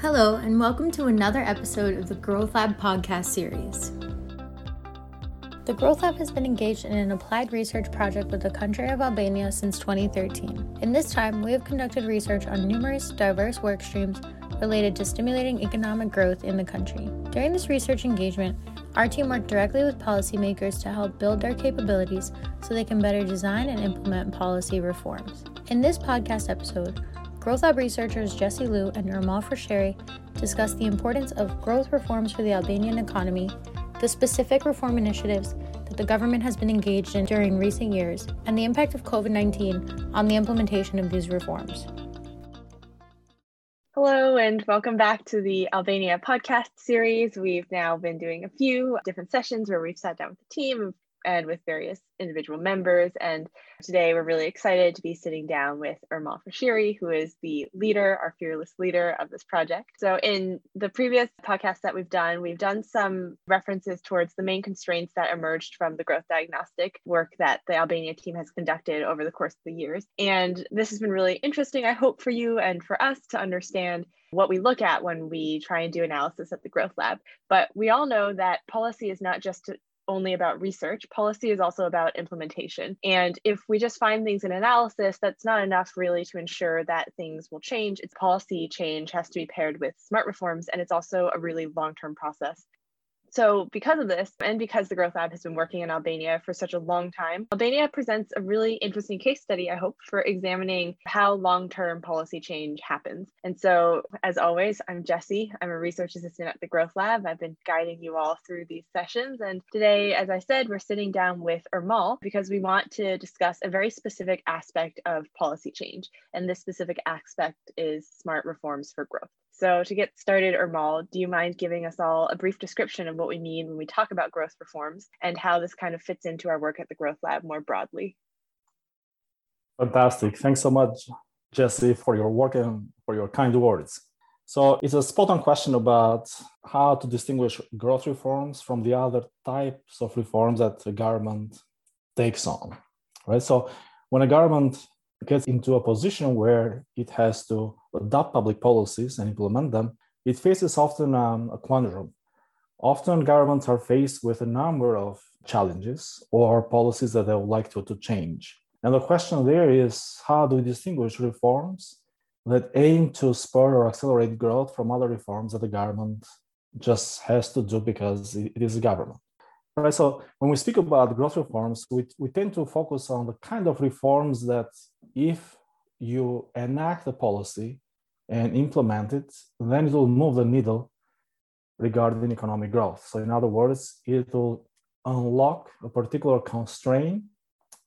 Hello, and welcome to another episode of the Growth Lab podcast series. The Growth Lab has been engaged in an applied research project with the country of Albania since 2013. In this time, we have conducted research on numerous diverse work streams related to stimulating economic growth in the country. During this research engagement, our team worked directly with policymakers to help build their capabilities so they can better design and implement policy reforms. In this podcast episode, Growth Lab researchers Jesse Liu and Ermal Frasheri discuss the importance of growth reforms for the Albanian economy, the specific reform initiatives that the government has been engaged in during recent years, and the impact of COVID 19 on the implementation of these reforms. Hello, and welcome back to the Albania podcast series. We've now been doing a few different sessions where we've sat down with the team and with various individual members. And today we're really excited to be sitting down with Ermal Frasheri, who is the leader, our fearless leader of this project. So in the previous podcast that we've done, we've done some references towards the main constraints that emerged from the growth diagnostic work that the Albania team has conducted over the course of the years. And this has been really interesting, I hope, for you and for us to understand what we look at when we try and do analysis at the growth lab. But we all know that policy is not just only about research. Policy is also about implementation. And if we just find things in analysis, that's not enough really to ensure that things will change. It's policy change has to be paired with smart reforms, and it's also a really long term process. So, because of this, and because the Growth Lab has been working in Albania for such a long time, Albania presents a really interesting case study, I hope, for examining how long term policy change happens. And so, as always, I'm Jesse. I'm a research assistant at the Growth Lab. I've been guiding you all through these sessions. And today, as I said, we're sitting down with Ermal because we want to discuss a very specific aspect of policy change. And this specific aspect is smart reforms for growth. So, to get started, Ermal, do you mind giving us all a brief description of what we mean when we talk about growth reforms and how this kind of fits into our work at the Growth Lab more broadly? Fantastic. Thanks so much, Jesse, for your work and for your kind words. So, it's a spot on question about how to distinguish growth reforms from the other types of reforms that a government takes on, right? So, when a government gets into a position where it has to adopt public policies and implement them, it faces often um, a quandary. Often governments are faced with a number of challenges or policies that they would like to, to change. And the question there is how do we distinguish reforms that aim to spur or accelerate growth from other reforms that the government just has to do because it is a government? Right. So when we speak about growth reforms, we, we tend to focus on the kind of reforms that if you enact a policy and implement it, then it will move the needle regarding economic growth. So in other words, it will unlock a particular constraint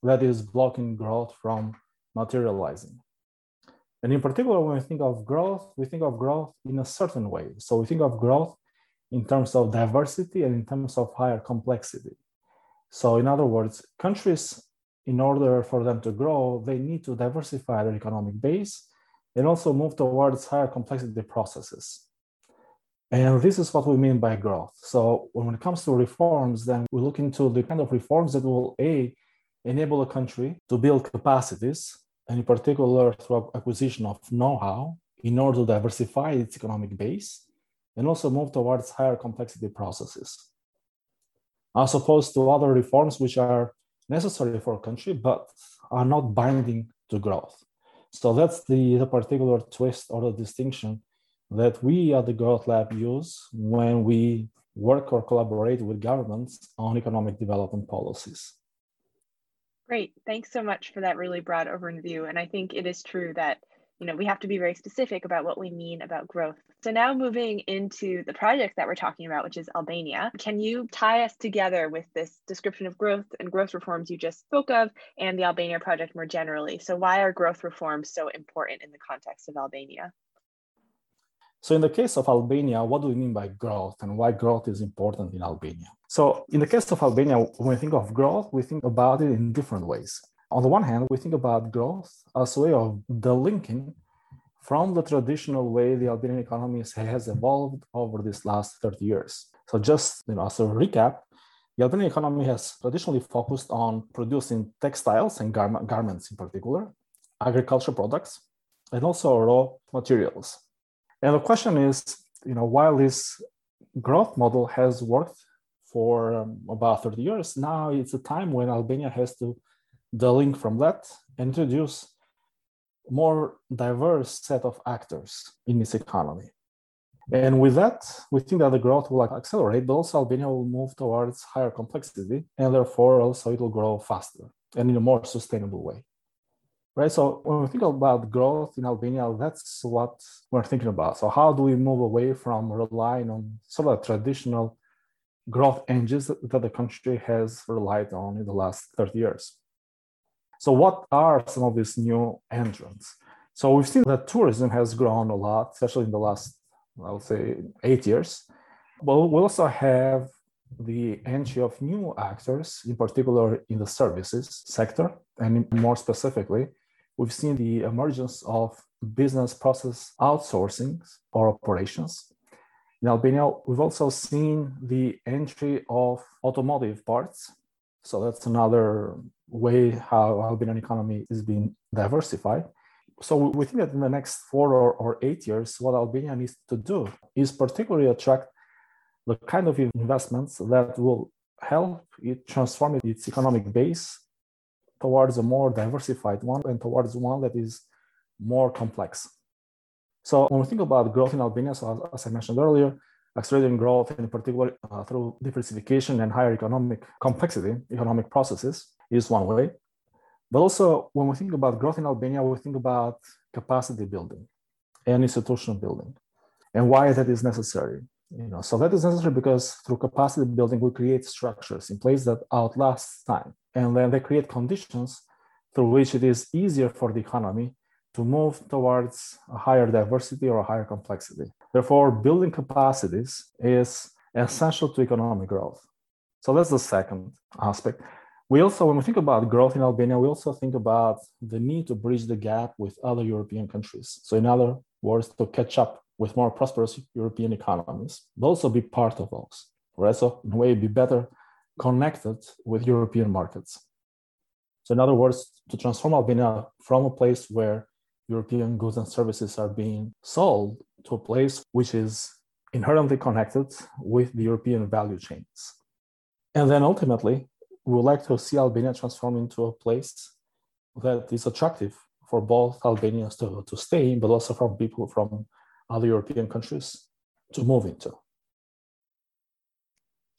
that is blocking growth from materializing. And in particular, when we think of growth, we think of growth in a certain way. So we think of growth in terms of diversity and in terms of higher complexity. So, in other words, countries, in order for them to grow, they need to diversify their economic base and also move towards higher complexity processes. And this is what we mean by growth. So, when it comes to reforms, then we look into the kind of reforms that will A, enable a country to build capacities, and in particular through acquisition of know how in order to diversify its economic base and also move towards higher complexity processes, as opposed to other reforms which are necessary for a country but are not binding to growth. So that's the, the particular twist or the distinction that we at the Growth Lab use when we work or collaborate with governments on economic development policies. Great. Thanks so much for that really broad overview. And I think it is true that you know, we have to be very specific about what we mean about growth. So now moving into the project that we're talking about, which is Albania, can you tie us together with this description of growth and growth reforms you just spoke of and the Albania project more generally? So why are growth reforms so important in the context of Albania? So in the case of Albania, what do we mean by growth and why growth is important in Albania? So in the case of Albania, when we think of growth, we think about it in different ways on the one hand, we think about growth as a way of delinking from the traditional way the Albanian economy has evolved over these last 30 years. So just you know, as a recap, the Albanian economy has traditionally focused on producing textiles and gar- garments in particular, agricultural products, and also raw materials. And the question is, you know, while this growth model has worked for um, about 30 years, now it's a time when Albania has to link from that and introduce more diverse set of actors in its economy. And with that, we think that the growth will accelerate, but also Albania will move towards higher complexity, and therefore also it will grow faster and in a more sustainable way. Right. So when we think about growth in Albania, that's what we're thinking about. So how do we move away from relying on sort of traditional growth engines that the country has relied on in the last 30 years? So what are some of these new entrants? So we've seen that tourism has grown a lot, especially in the last I would say, eight years. But we also have the entry of new actors, in particular in the services sector. And more specifically, we've seen the emergence of business process outsourcing or operations. In Albania, we've also seen the entry of automotive parts. So that's another way how Albanian economy is being diversified so we think that in the next four or, or eight years, what Albania needs to do is particularly attract the kind of investments that will help it transform its economic base towards a more diversified one and towards one that is more complex. So when we think about growth in Albania, so as, as I mentioned earlier, accelerating growth, in particular uh, through diversification and higher economic complexity, economic processes, is one way. But also, when we think about growth in Albania, we think about capacity building and institutional building, and why that is necessary. You know, so that is necessary because through capacity building, we create structures in place that outlast time, and then they create conditions through which it is easier for the economy to move towards a higher diversity or a higher complexity. Therefore, building capacities is essential to economic growth. So that's the second aspect we also, when we think about growth in Albania, we also think about the need to bridge the gap with other European countries. So, in other words, to catch up with more prosperous European economies, but also be part of those, right? So, in a way, be better connected with European markets. So, in other words, to transform Albania from a place where European goods and services are being sold to a place which is inherently connected with the European value chains. And then ultimately, we would like to see Albania transform into a place that is attractive for both Albanians to, to stay, but also from people from other European countries to move into.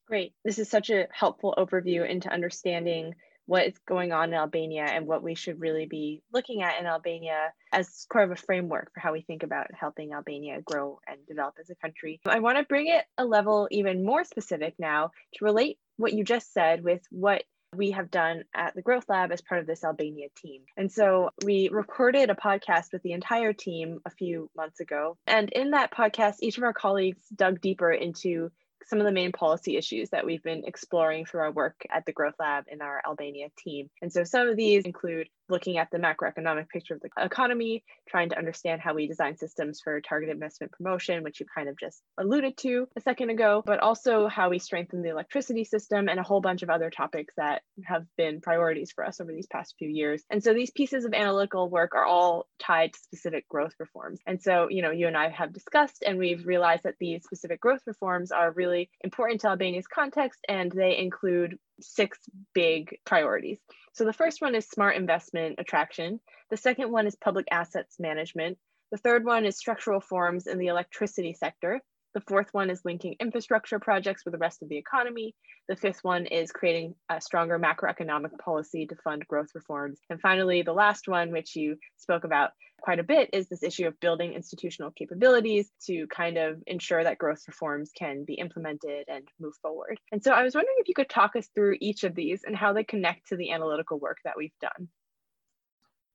Great. This is such a helpful overview into understanding what is going on in Albania and what we should really be looking at in Albania as part of a framework for how we think about helping Albania grow and develop as a country. I want to bring it a level even more specific now to relate what you just said with what we have done at the Growth Lab as part of this Albania team. And so we recorded a podcast with the entire team a few months ago. And in that podcast, each of our colleagues dug deeper into some of the main policy issues that we've been exploring through our work at the Growth Lab in our Albania team. And so some of these include looking at the macroeconomic picture of the economy, trying to understand how we design systems for targeted investment promotion, which you kind of just alluded to a second ago, but also how we strengthen the electricity system and a whole bunch of other topics that have been priorities for us over these past few years. And so these pieces of analytical work are all tied to specific growth reforms. And so, you know, you and I have discussed and we've realized that these specific growth reforms are really important to Albania's context and they include six big priorities. So the first one is smart investment attraction. The second one is public assets management. The third one is structural reforms in the electricity sector. The fourth one is linking infrastructure projects with the rest of the economy. The fifth one is creating a stronger macroeconomic policy to fund growth reforms. And finally, the last one, which you spoke about quite a bit, is this issue of building institutional capabilities to kind of ensure that growth reforms can be implemented and move forward. And so I was wondering if you could talk us through each of these and how they connect to the analytical work that we've done.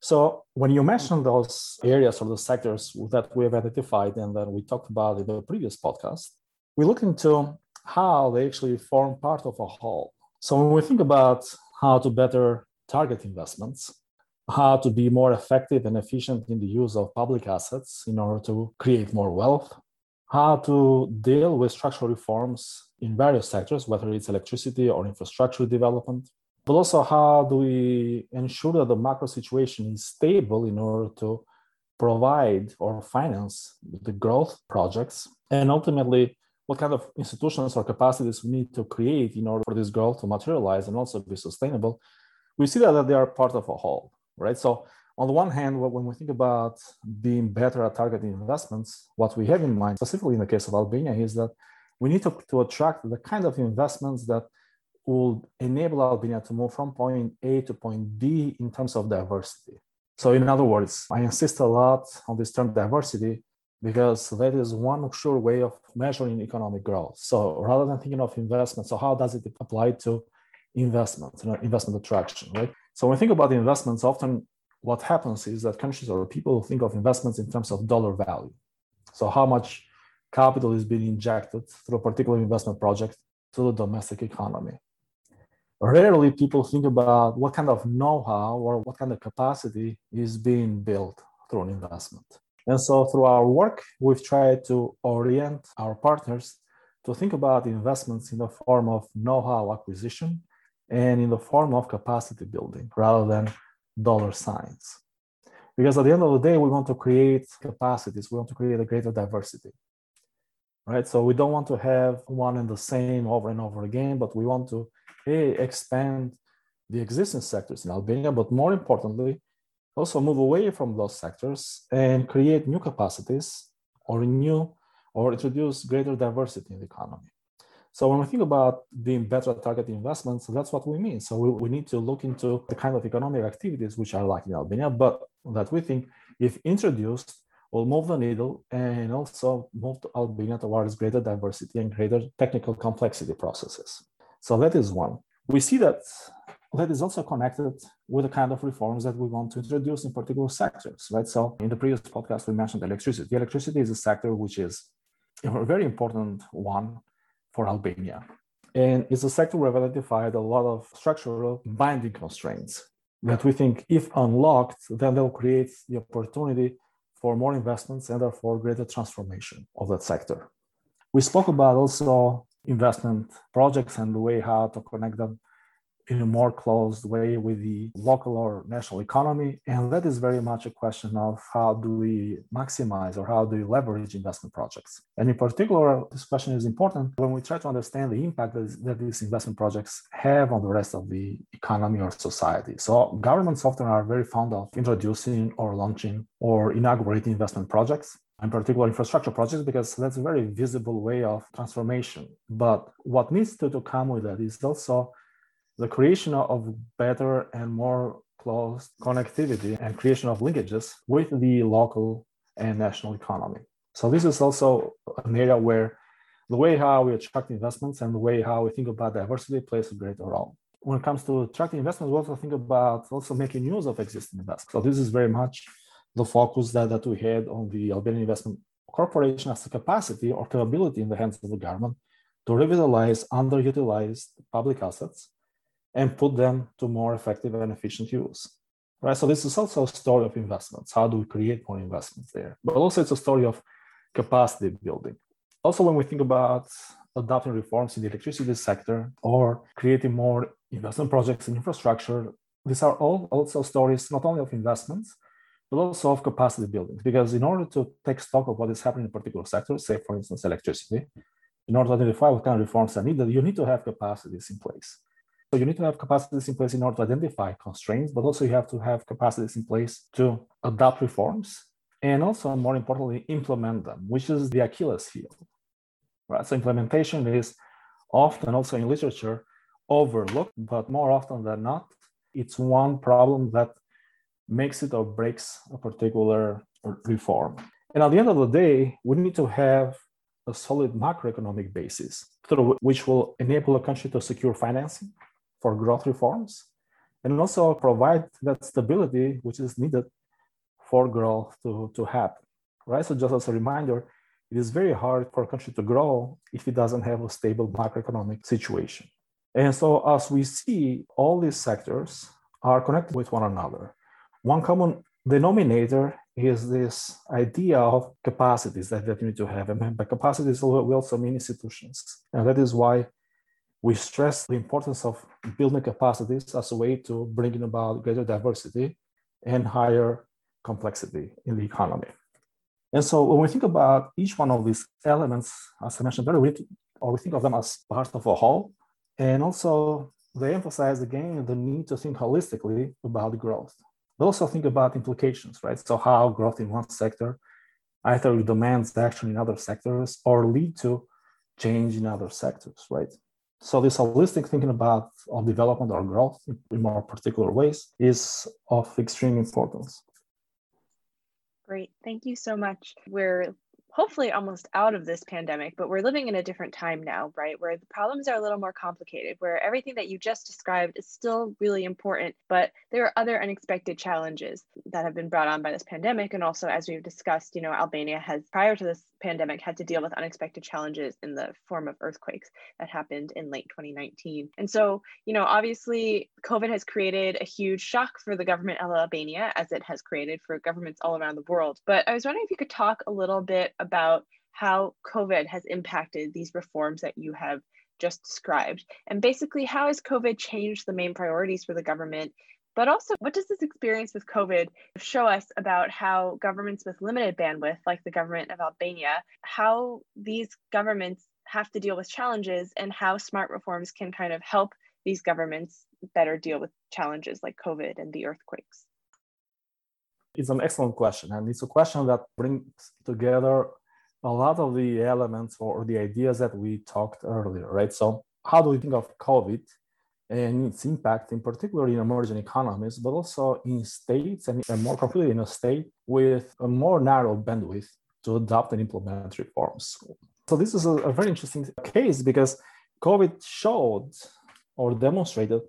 So when you mentioned those areas or the sectors that we have identified and that we talked about in the previous podcast, we look into how they actually form part of a whole. So when we think about how to better target investments, how to be more effective and efficient in the use of public assets in order to create more wealth, how to deal with structural reforms in various sectors, whether it's electricity or infrastructure development, but also how do we ensure that the macro situation is stable in order to provide or finance the growth projects and ultimately what kind of institutions or capacities we need to create in order for this growth to materialize and also be sustainable, we see that, that they are part of a whole, right? So on the one hand, when we think about being better at targeting investments, what we have in mind, specifically in the case of Albania, is that we need to, to attract the kind of investments that will enable Albania to move from point A to point B in terms of diversity. So, in other words, I insist a lot on this term diversity because that is one sure way of measuring economic growth. So, rather than thinking of investment, so how does it apply to investment, you know, investment attraction, right? So, when we think about investments, often what happens is that countries or people think of investments in terms of dollar value. So, how much capital is being injected through a particular investment project to the domestic economy. Rarely people think about what kind of know how or what kind of capacity is being built through an investment. And so, through our work, we've tried to orient our partners to think about investments in the form of know how acquisition and in the form of capacity building rather than dollar signs. Because at the end of the day, we want to create capacities, we want to create a greater diversity right? So we don't want to have one and the same over and over again, but we want to a, expand the existing sectors in Albania, but more importantly, also move away from those sectors and create new capacities or new or introduce greater diversity in the economy. So when we think about being better at targeting investments, that's what we mean. So we, we need to look into the kind of economic activities which are like in Albania, but that we think if introduced will move the needle and also move to Albania towards greater diversity and greater technical complexity processes. So that is one. We see that that is also connected with the kind of reforms that we want to introduce in particular sectors, right? So in the previous podcast, we mentioned electricity. The electricity is a sector which is a very important one for Albania. And it's a sector where we've identified a lot of structural binding constraints that we think, if unlocked, then they'll create the opportunity for more investments and therefore greater transformation of that sector. We spoke about also investment projects and the way how to connect them in a more closed way with the local or national economy. And that is very much a question of how do we maximize or how do we leverage investment projects. And in particular, this question is important when we try to understand the impact that, these investment projects have on the rest of the economy or society. So governments often are very fond of introducing or launching or inaugurating investment projects in particular infrastructure projects because that's a very visible way of transformation but what needs to, to come with that is also the creation of better and more close connectivity and creation of linkages with the local and national economy. So this is also an area where the way how we attract investments and the way how we think about diversity plays a greater role. When it comes to attracting investments, we also think about also making use of existing investments. So this is very much the focus that, that we had on the Albanian Investment Corporation as a capacity or capability in the hands of the government to revitalize underutilized public assets and put them to more effective and efficient use. Right. So this is also a story of investments. How do we create more investments there? But also it's a story of capacity building. Also, when we think about adopting reforms in the electricity sector or creating more investment projects in infrastructure, these are all also stories not only of investments, but also of capacity building. Because in order to take stock of what is happening in particular sectors, say for instance electricity, in order to identify what kind of reforms are needed, you need to have capacities in place. So you need to have capacities in place in order to identify constraints, but also you have to have capacities in place to adopt reforms and also more importantly, implement them, which is the Achilles heel. Right? So implementation is often also in literature overlooked, but more often than not, it's one problem that makes it or breaks a particular reform. And at the end of the day, we need to have a solid macroeconomic basis through which will enable a country to secure financing for growth reforms and also provide that stability which is needed for growth to, to happen. Right. So just as a reminder, it is very hard for a country to grow if it doesn't have a stable macroeconomic situation. And so as we see, all these sectors are connected with one another. One common denominator is this idea of capacities that, that you need to have. And by capacities, we also mean institutions. And that is why we stress the importance of building capacities as a way to bring about greater diversity and higher complexity in the economy. And so when we think about each one of these elements, as I mentioned earlier, we, or we think of them as part of a whole. And also they emphasize again the need to think holistically about growth. But also think about implications, right? So how growth in one sector either demands action in other sectors or lead to change in other sectors, right? So this holistic thinking about of development or growth in more particular ways is of extreme importance. Great. Thank you so much. We're hopefully almost out of this pandemic, but we're living in a different time now, right? Where the problems are a little more complicated, where everything that you just described is still really important, but there are other unexpected challenges that have been brought on by this pandemic. And also, as we've discussed, you know, Albania has, prior to this pandemic, had to deal with unexpected challenges in the form of earthquakes that happened in late 2019. And so, you know, obviously, COVID has created a huge shock for the government of Albania, as it has created for governments all around the world. But I was wondering if you could talk a little bit about how COVID has impacted these reforms that you have just described. And basically, how has COVID changed the main priorities for the government? But also, what does this experience with COVID show us about how governments with limited bandwidth, like the government of Albania, how these governments have to deal with challenges and how smart reforms can kind of help these governments better deal with challenges like COVID and the earthquakes? It's an excellent question. And it's a question that brings together a lot of the elements or the ideas that we talked earlier, right? So, how do we think of COVID and its impact, in particular in emerging economies, but also in states and more completely in a state with a more narrow bandwidth to adopt and implement reforms? So, this is a, a very interesting case because COVID showed or demonstrated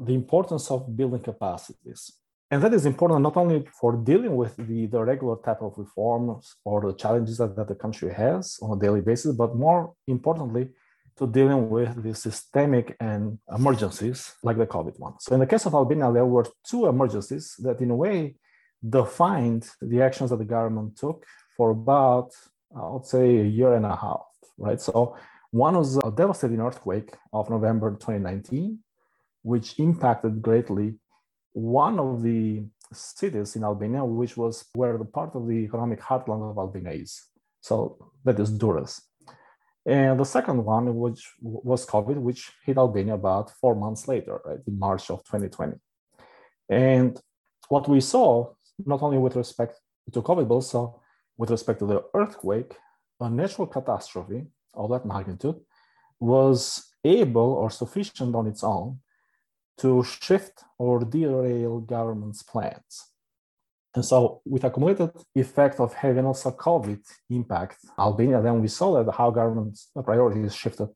the importance of building capacities. And that is important not only for dealing with the, the regular type of reforms or the challenges that, that the country has on a daily basis, but more importantly, to dealing with the systemic and emergencies like the COVID one. So in the case of Albania, there were two emergencies that in a way defined the actions that the government took for about, I would say, a year and a half, right? So one was a devastating earthquake of November 2019, which impacted greatly one of the cities in Albania, which was where the part of the economic heartland of Albania is. So that is Durrës. And the second one, which was COVID, which hit Albania about four months later, right, in March of 2020. And what we saw, not only with respect to COVID, but also with respect to the earthquake, a natural catastrophe of that magnitude was able or sufficient on its own to shift or derail government's plans. And so with accumulated effect of having also COVID impact Albania, then we saw that how government's priorities shifted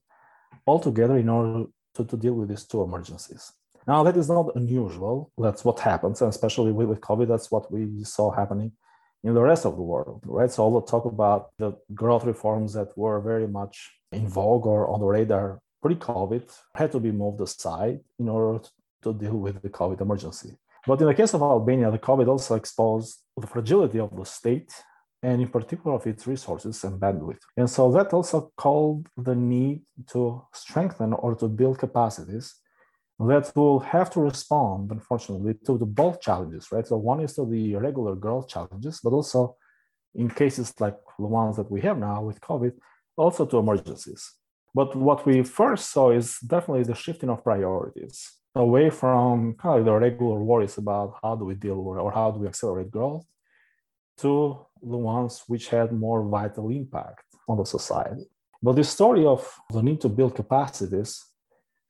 altogether in order to, to deal with these two emergencies. Now that is not unusual. That's what happens, and especially with, with COVID, that's what we saw happening in the rest of the world, right? So all the talk about the growth reforms that were very much in vogue or on the radar pre-COVID had to be moved aside in order to deal with the COVID emergency. But in the case of Albania, the COVID also exposed the fragility of the state and in particular of its resources and bandwidth. And so that also called the need to strengthen or to build capacities that will have to respond, unfortunately, to the both challenges, right? So one is to the regular growth challenges, but also in cases like the ones that we have now with COVID, also to emergencies. But what we first saw is definitely the shifting of priorities away from kind of the regular worries about how do we deal or how do we accelerate growth to the ones which had more vital impact on the society. But the story of the need to build capacities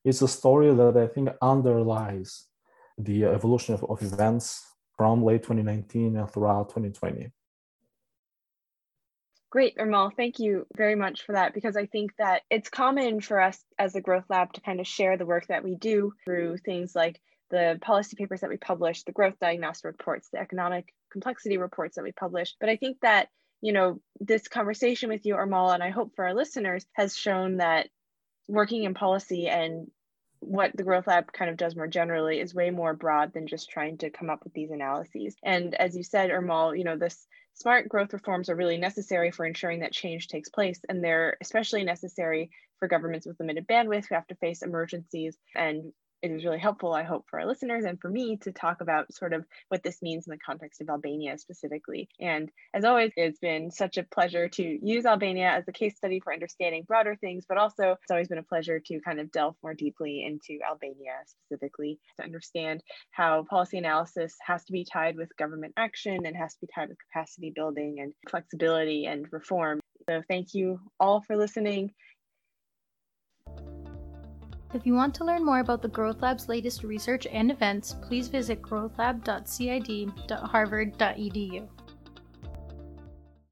is a story that I think underlies the evolution of, of events from late 2019 and throughout 2020. Great, Ermal. Thank you very much for that because I think that it's common for us as a Growth Lab to kind of share the work that we do through things like the policy papers that we publish, the growth diagnostic reports, the economic complexity reports that we publish. But I think that, you know, this conversation with you, Ermal, and I hope for our listeners, has shown that working in policy and what the growth lab kind of does more generally is way more broad than just trying to come up with these analyses and as you said ermal you know this Smart growth reforms are really necessary for ensuring that change takes place, and they're especially necessary for governments with limited bandwidth who have to face emergencies and it was really helpful, I hope, for our listeners and for me to talk about sort of what this means in the context of Albania specifically. And as always, it's been such a pleasure to use Albania as a case study for understanding broader things, but also it's always been a pleasure to kind of delve more deeply into Albania specifically to understand how policy analysis has to be tied with government action and has to be tied with capacity building and flexibility and reform. So thank you all for listening. If you want to learn more about the Growth Lab's latest research and events, please visit growthlab.cid.harvard.edu.